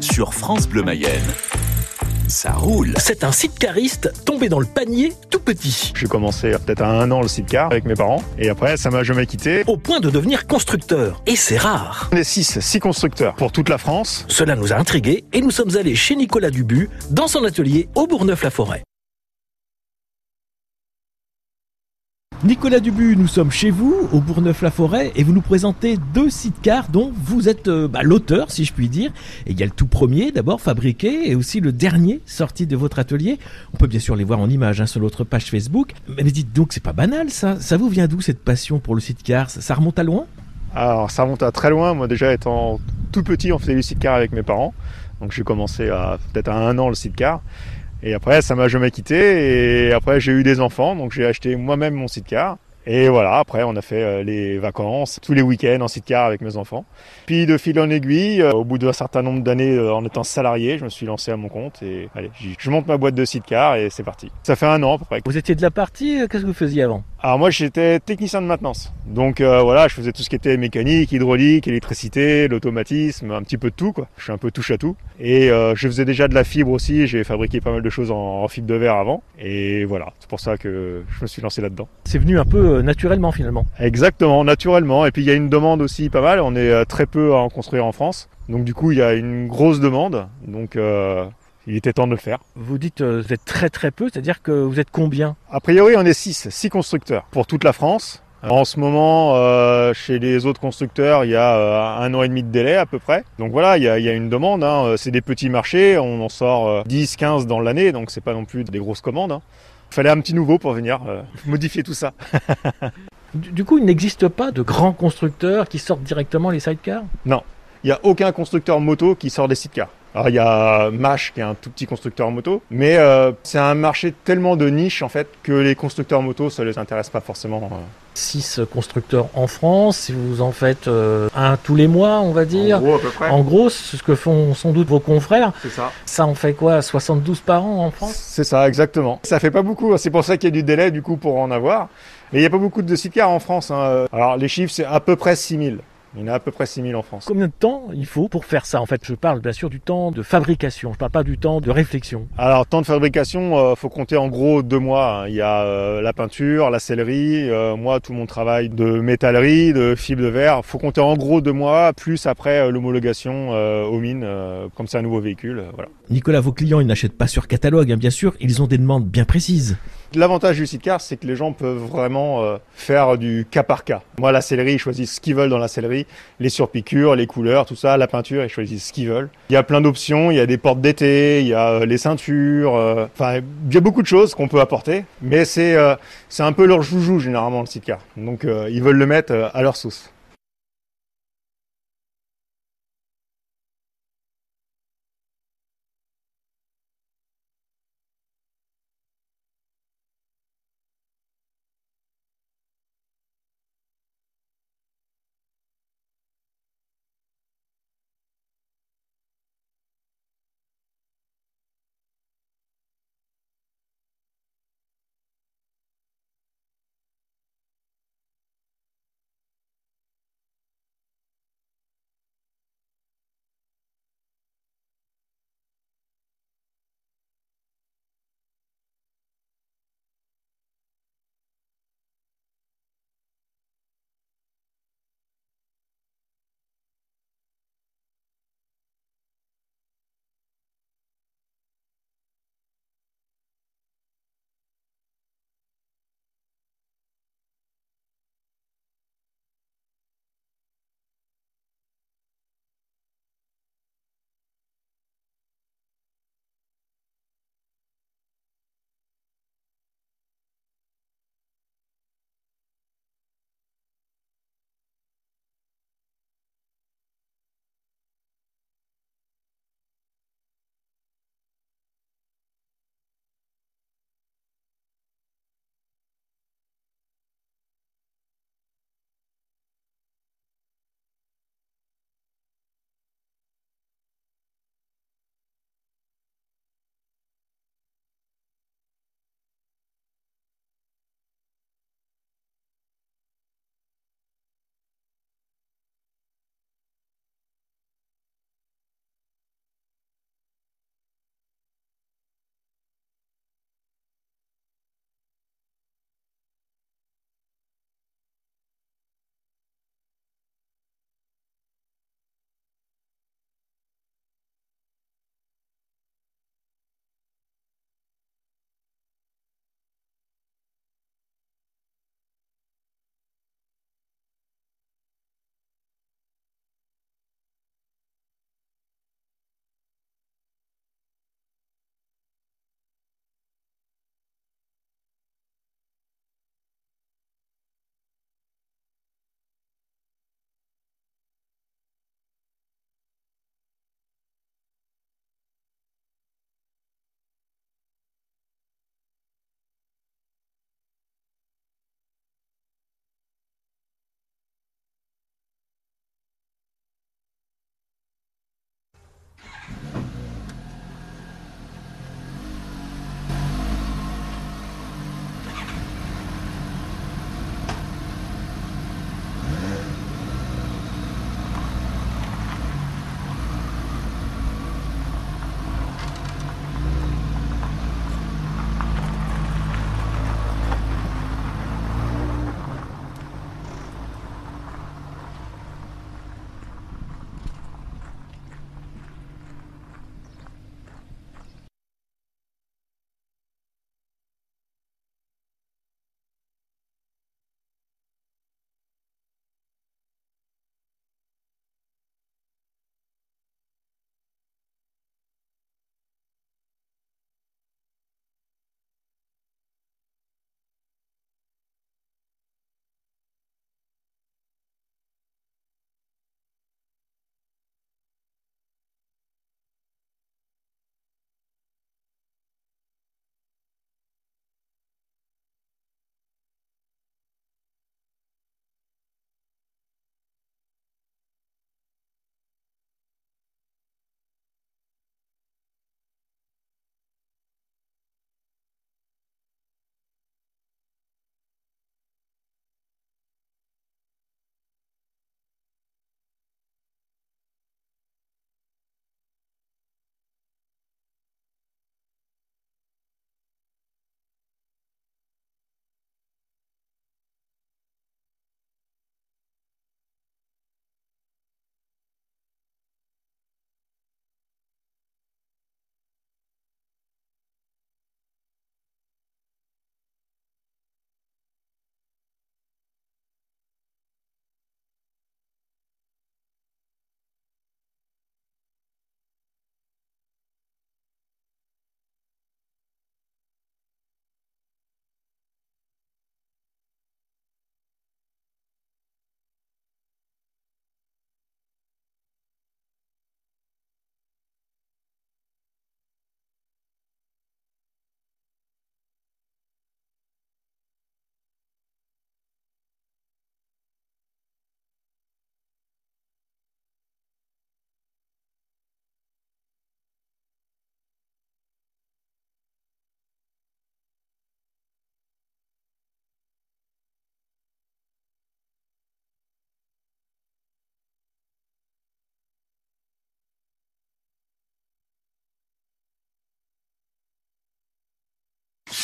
sur France Bleu Mayenne. Ça roule. C'est un sidecariste tombé dans le panier tout petit. J'ai commencé peut-être à un an le sidecar avec mes parents et après ça m'a jamais quitté. Au point de devenir constructeur. Et c'est rare. On est six, six constructeurs pour toute la France. Cela nous a intrigués et nous sommes allés chez Nicolas Dubu dans son atelier au Bourgneuf-la-Forêt. Nicolas Dubu, nous sommes chez vous, au Bourgneuf-la-Forêt, et vous nous présentez deux sidecars dont vous êtes euh, bah, l'auteur, si je puis dire. Et il y a le tout premier, d'abord, fabriqué, et aussi le dernier sorti de votre atelier. On peut bien sûr les voir en image hein, sur notre page Facebook. Mais dites donc, c'est pas banal ça. Ça vous vient d'où cette passion pour le sidecar? Ça, ça remonte à loin? Alors ça remonte à très loin. Moi déjà étant tout petit, on faisait du sidecar avec mes parents. Donc j'ai commencé à peut-être à un an le sidecar. Et après, ça m'a jamais quitté. Et après, j'ai eu des enfants, donc j'ai acheté moi-même mon sidecar. Et voilà, après, on a fait euh, les vacances, tous les week-ends en sidecar avec mes enfants. Puis de fil en aiguille, euh, au bout d'un certain nombre d'années euh, en étant salarié, je me suis lancé à mon compte et allez, je monte ma boîte de sidecar et c'est parti. Ça fait un an à peu près. Vous étiez de la partie, qu'est-ce que vous faisiez avant? Alors moi, j'étais technicien de maintenance. Donc voilà, je faisais tout ce qui était mécanique, hydraulique, électricité, l'automatisme, un petit peu de tout quoi. Je suis un peu touche à tout. Et je faisais déjà de la fibre aussi, j'ai fabriqué pas mal de choses en, en fibre de verre avant. Et voilà, c'est pour ça que je me suis lancé là-dedans. C'est venu un peu naturellement finalement. Exactement, naturellement. Et puis il y a une demande aussi pas mal. On est très peu à en construire en France. Donc du coup, il y a une grosse demande. Donc euh, il était temps de le faire. Vous dites euh, vous êtes très très peu, c'est-à-dire que vous êtes combien? A priori, on est 6, 6 constructeurs pour toute la France. En ce moment, euh, chez les autres constructeurs, il y a euh, un an et demi de délai à peu près. Donc voilà, il y a, il y a une demande. Hein. C'est des petits marchés, on en sort 10, 15 dans l'année, donc c'est pas non plus des grosses commandes. Hein. Il fallait un petit nouveau pour venir euh, modifier tout ça. du, du coup, il n'existe pas de grands constructeurs qui sortent directement les sidecars? Non, il n'y a aucun constructeur moto qui sort des sidecars. Alors il y a Mash qui est un tout petit constructeur moto, mais euh, c'est un marché tellement de niche en fait que les constructeurs moto ça les intéresse pas forcément. Euh. 6 constructeurs en France, si vous en faites euh, un tous les mois, on va dire. En gros, à peu près. En gros, c'est ce que font sans doute vos confrères. C'est ça. Ça en fait quoi 72 par an en France? C'est ça, exactement. Ça fait pas beaucoup, hein. c'est pour ça qu'il y a du délai du coup pour en avoir. Mais il n'y a pas beaucoup de sidecars en France. Hein. Alors les chiffres c'est à peu près 6000. Il y en a à peu près 6000 en France. Combien de temps il faut pour faire ça En fait, je parle bien sûr du temps de fabrication, je parle pas du temps de réflexion. Alors, temps de fabrication, euh, faut compter en gros deux mois. hein. Il y a euh, la peinture, la sellerie, euh, moi tout mon travail de métallerie, de fibre de verre. Faut compter en gros deux mois, plus après euh, l'homologation euh, aux mines, euh, comme c'est un nouveau véhicule. euh, voilà. Nicolas, vos clients, ils n'achètent pas sur catalogue, hein, bien sûr, ils ont des demandes bien précises. L'avantage du sidecar, c'est que les gens peuvent vraiment euh, faire du cas par cas. Moi, la sellerie, ils choisissent ce qu'ils veulent dans la sellerie, les surpiqûres, les couleurs, tout ça. La peinture, ils choisissent ce qu'ils veulent. Il y a plein d'options. Il y a des portes d'été, il y a euh, les ceintures. euh, Enfin, il y a beaucoup de choses qu'on peut apporter. Mais c'est c'est un peu leur joujou généralement le sidecar. Donc, ils veulent le mettre à leur sauce.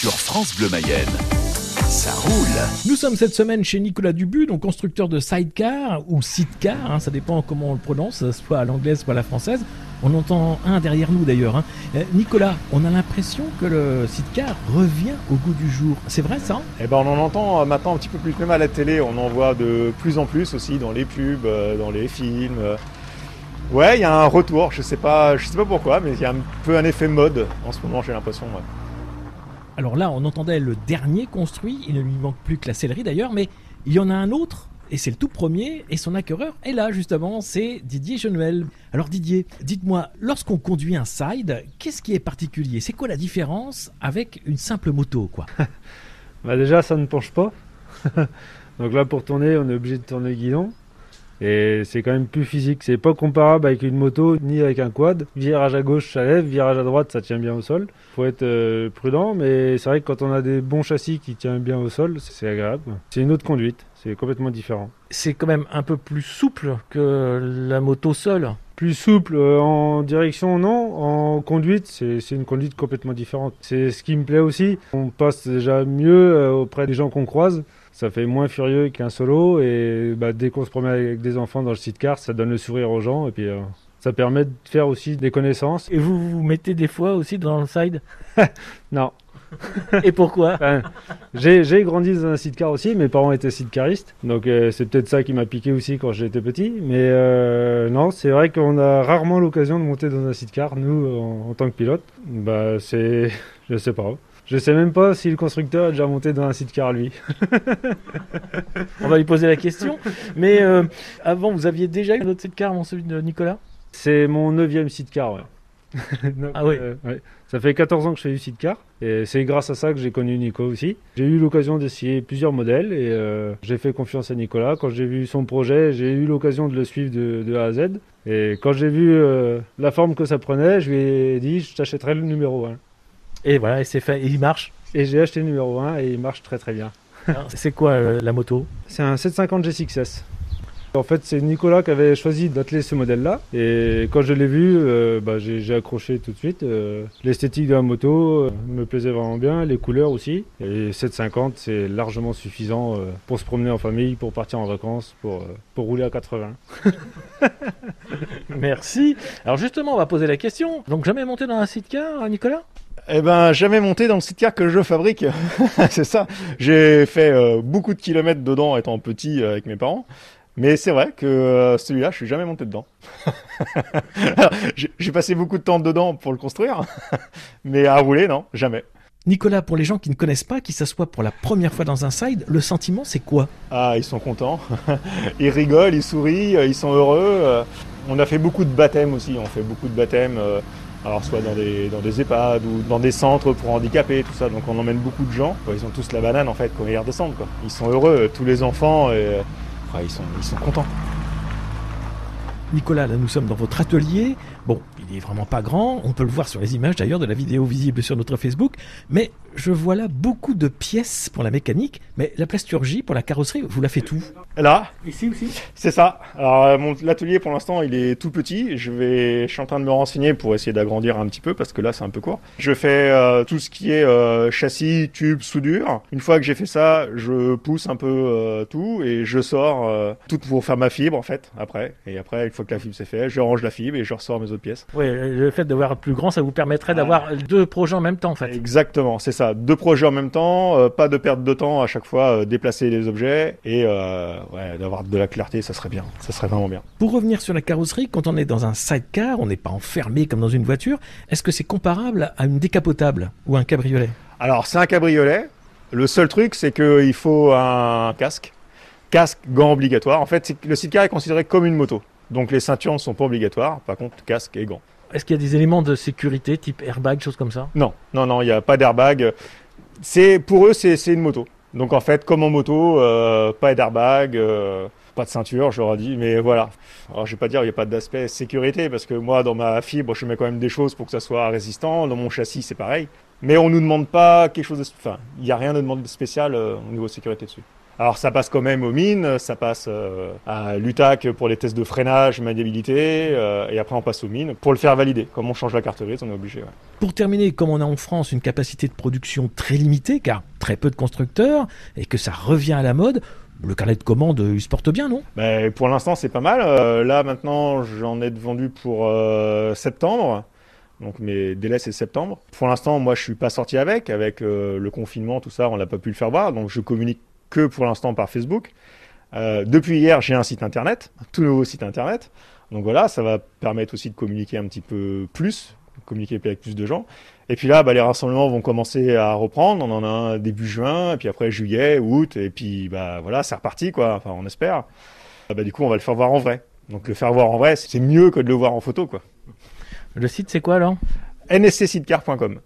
Sur France Bleu Mayenne. Ça roule. Nous sommes cette semaine chez Nicolas Dubu, donc constructeur de sidecar ou sidecar, hein, ça dépend comment on le prononce, soit à l'anglaise, soit à la française. On entend un derrière nous d'ailleurs. hein. Euh, Nicolas, on a l'impression que le sidecar revient au goût du jour. C'est vrai ça Et ben on en entend euh, maintenant un petit peu plus, même à la télé, on en voit de plus en plus aussi dans les pubs, euh, dans les films. Ouais, il y a un retour, je sais pas, je sais pas pourquoi, mais il y a un peu un effet mode en ce moment, j'ai l'impression. ouais. Alors là, on entendait le dernier construit, il ne lui manque plus que la sellerie d'ailleurs, mais il y en a un autre, et c'est le tout premier, et son acquéreur est là justement, c'est Didier Genuel. Alors Didier, dites-moi, lorsqu'on conduit un side, qu'est-ce qui est particulier? C'est quoi la différence avec une simple moto quoi? Bah déjà, ça ne penche pas. Donc là, pour tourner, on est obligé de tourner le guidon. Et c'est quand même plus physique. C'est pas comparable avec une moto ni avec un quad. Virage à gauche, ça lève. Virage à droite, ça tient bien au sol. Faut être euh, prudent, mais c'est vrai que quand on a des bons châssis qui tiennent bien au sol, c'est- agréable. C'est une autre conduite. C'est complètement différent. C'est quand même un peu plus souple que la moto seule. Plus souple euh, en direction, non. En conduite, c'est c'est une conduite complètement différente. C'est ce qui me plaît aussi. On passe déjà mieux euh, auprès des gens qu'on croise. Ça fait moins furieux qu'un solo. Et bah, dès qu'on se promène avec des enfants dans le sidecar, ça donne le sourire aux gens. Et puis euh, ça permet de faire aussi des connaissances. Et vous vous mettez des fois aussi dans le side? Non. Et pourquoi? Enfin, j'ai grandi dans un sidecar aussi, mes parents étaient sidecaristes, donc euh, c'est peut-être ça qui m'a piqué aussi quand j'étais petit. Mais euh, non, c'est vrai qu'on a rarement l'occasion de monter dans un sidecar, nous, en, en tant que pilote. Bah c'est, je sais pas. Je sais même pas si le constructeur a déjà monté dans un sidecar lui. On va lui poser la question. Mais euh, avant, vous aviez déjà eu un autre sidecar avant celui de Nicolas? C'est mon neuvième sidecar, ouais. Donc, Ah oui. euh, ouais. Ça fait 14 ans que je fais du sidecar et c'est grâce à ça que j'ai connu Nico aussi. J'ai eu l'occasion d'essayer plusieurs modèles et euh, j'ai fait confiance à Nicolas. Quand j'ai vu son projet, j'ai eu l'occasion de le suivre de, de A à Z. Et quand j'ai vu euh, la forme que ça prenait, je lui ai dit je t'achèterai le numéro 1. Et voilà, et c'est fait, et il marche. Et j'ai acheté le numéro 1 et il marche très très bien. C'est quoi euh, la moto? C'est un 750 G6S. En fait, c'est Nicolas qui avait choisi d'atteler ce modèle-là. Et quand je l'ai vu, euh, bah, j'ai accroché tout de suite. Euh, L'esthétique de la moto euh, me plaisait vraiment bien, les couleurs aussi. Et 750, c'est largement suffisant pour se promener en famille, pour partir en vacances, pour, pour rouler à 80. Merci. Alors justement, on va poser la question. Donc jamais monté dans un sidecar, hein, Nicolas? Eh ben, jamais monté dans le sidecar que je fabrique. c'est ça. J'ai fait euh, beaucoup de kilomètres dedans étant petit euh, avec mes parents. Mais c'est vrai que euh, celui-là, je suis jamais monté dedans. J'ai passé beaucoup de temps dedans pour le construire. mais à rouler, non, jamais. Nicolas, pour les gens qui ne connaissent pas, qui s'assoient pour la première fois dans un side, le sentiment c'est quoi? Ah, ils sont contents. ils rigolent, ils sourient, ils sont heureux. On a fait beaucoup de baptêmes aussi. On fait beaucoup de baptêmes. Alors soit dans des, dans EHPAD ou dans des centres pour handicapés, tout ça. Donc on emmène beaucoup de gens. Ils ont tous la banane en fait quand ils redescendent. Ils sont heureux, euh, tous les enfants. Et, euh, ils, sont, ils sont contents. Nicolas, là nous sommes dans votre atelier. Bon, il est vraiment pas grand, on peut le voir sur les images d'ailleurs de la vidéo visible sur notre Facebook, mais je vois là beaucoup de pièces pour la mécanique, mais la plasturgie pour la carrosserie, vous la faites tout Là, Ici aussi c'est ça. Alors euh, mon- l'atelier pour l'instant il est tout petit. Je vais, je suis en train de me renseigner pour essayer d'agrandir un petit peu parce que là c'est un peu court. Je fais euh, tout ce qui est euh, châssis, tube, soudure. Une fois que j'ai fait ça, je pousse un peu euh, tout et je sors euh, tout pour faire ma fibre en fait après. Et après une fois que la fibre c'est fait, je range la fibre et je ressors mes autres pièces. Oui, le fait d'avoir plus grand, ça vous permettrait d'avoir deux projets en même temps en fait. Exactement, c'est ça. Deux projets en même temps, euh, pas de perte de temps à chaque fois, euh, déplacer les objets et euh, ouais, d'avoir de la clarté, ça serait bien. Ça serait vraiment bien. Pour revenir sur la carrosserie, quand on est dans un sidecar, on n'est pas enfermé comme dans une voiture, est-ce que c'est comparable à une décapotable ou un cabriolet? Alors, c'est un cabriolet. Le seul truc, c'est qu'il faut un casque. Casque, gants obligatoire. En fait, le sidecar est considéré comme une moto. Donc, les ceintures ne sont pas obligatoires. Par contre, casque et gants. Est-ce qu'il y a des éléments de sécurité type airbag, choses comme ça? Non, non, non, il n'y a pas d'airbag. C'est Pour eux, c'est une moto. Donc, en fait, comme en moto, euh, pas d'airbag, euh, pas de ceinture, ai dit. Mais voilà. Alors, je vais pas dire qu'il n'y a pas d'aspect sécurité, parce que moi, dans ma fibre, je mets quand même des choses pour que ça soit résistant. Dans mon châssis, c'est pareil. Mais on nous demande pas quelque chose de... Enfin, il n'y a rien de demande spécial euh, au niveau sécurité dessus. Alors ça passe quand même aux mines, ça passe euh, à l'UTAC pour les tests de freinage, maniabilité, euh, et après on passe aux mines pour le faire valider. Comme on change la carte grise, on est obligé. Ouais. Pour terminer, comme on a en France une capacité de production très limitée, car très peu de constructeurs, et que ça revient à la mode, le carnet de commande, il se porte bien, non? Ben, Pour l'instant, c'est pas mal. Euh, là, maintenant, j'en ai vendu pour euh, septembre. Donc mes délais c'est septembre. Pour l'instant, moi je suis pas sorti avec, avec euh, le confinement, tout ça, on n'a pas pu le faire voir. Donc je communique que pour l'instant par Facebook. Euh, depuis hier, j'ai un site internet, un tout nouveau site internet. Donc voilà, ça va permettre aussi de communiquer un petit peu plus, communiquer avec plus de gens. Et puis là, bah, les rassemblements vont commencer à reprendre. On en a un début juin, et puis après juillet, août, et puis bah voilà, c'est reparti quoi. Enfin, on espère. Ah, bah, du coup, on va le faire voir en vrai. Donc le faire voir en vrai, c'est mieux que de le voir en photo quoi. Le site, c'est quoi alors? Nscsidecar.com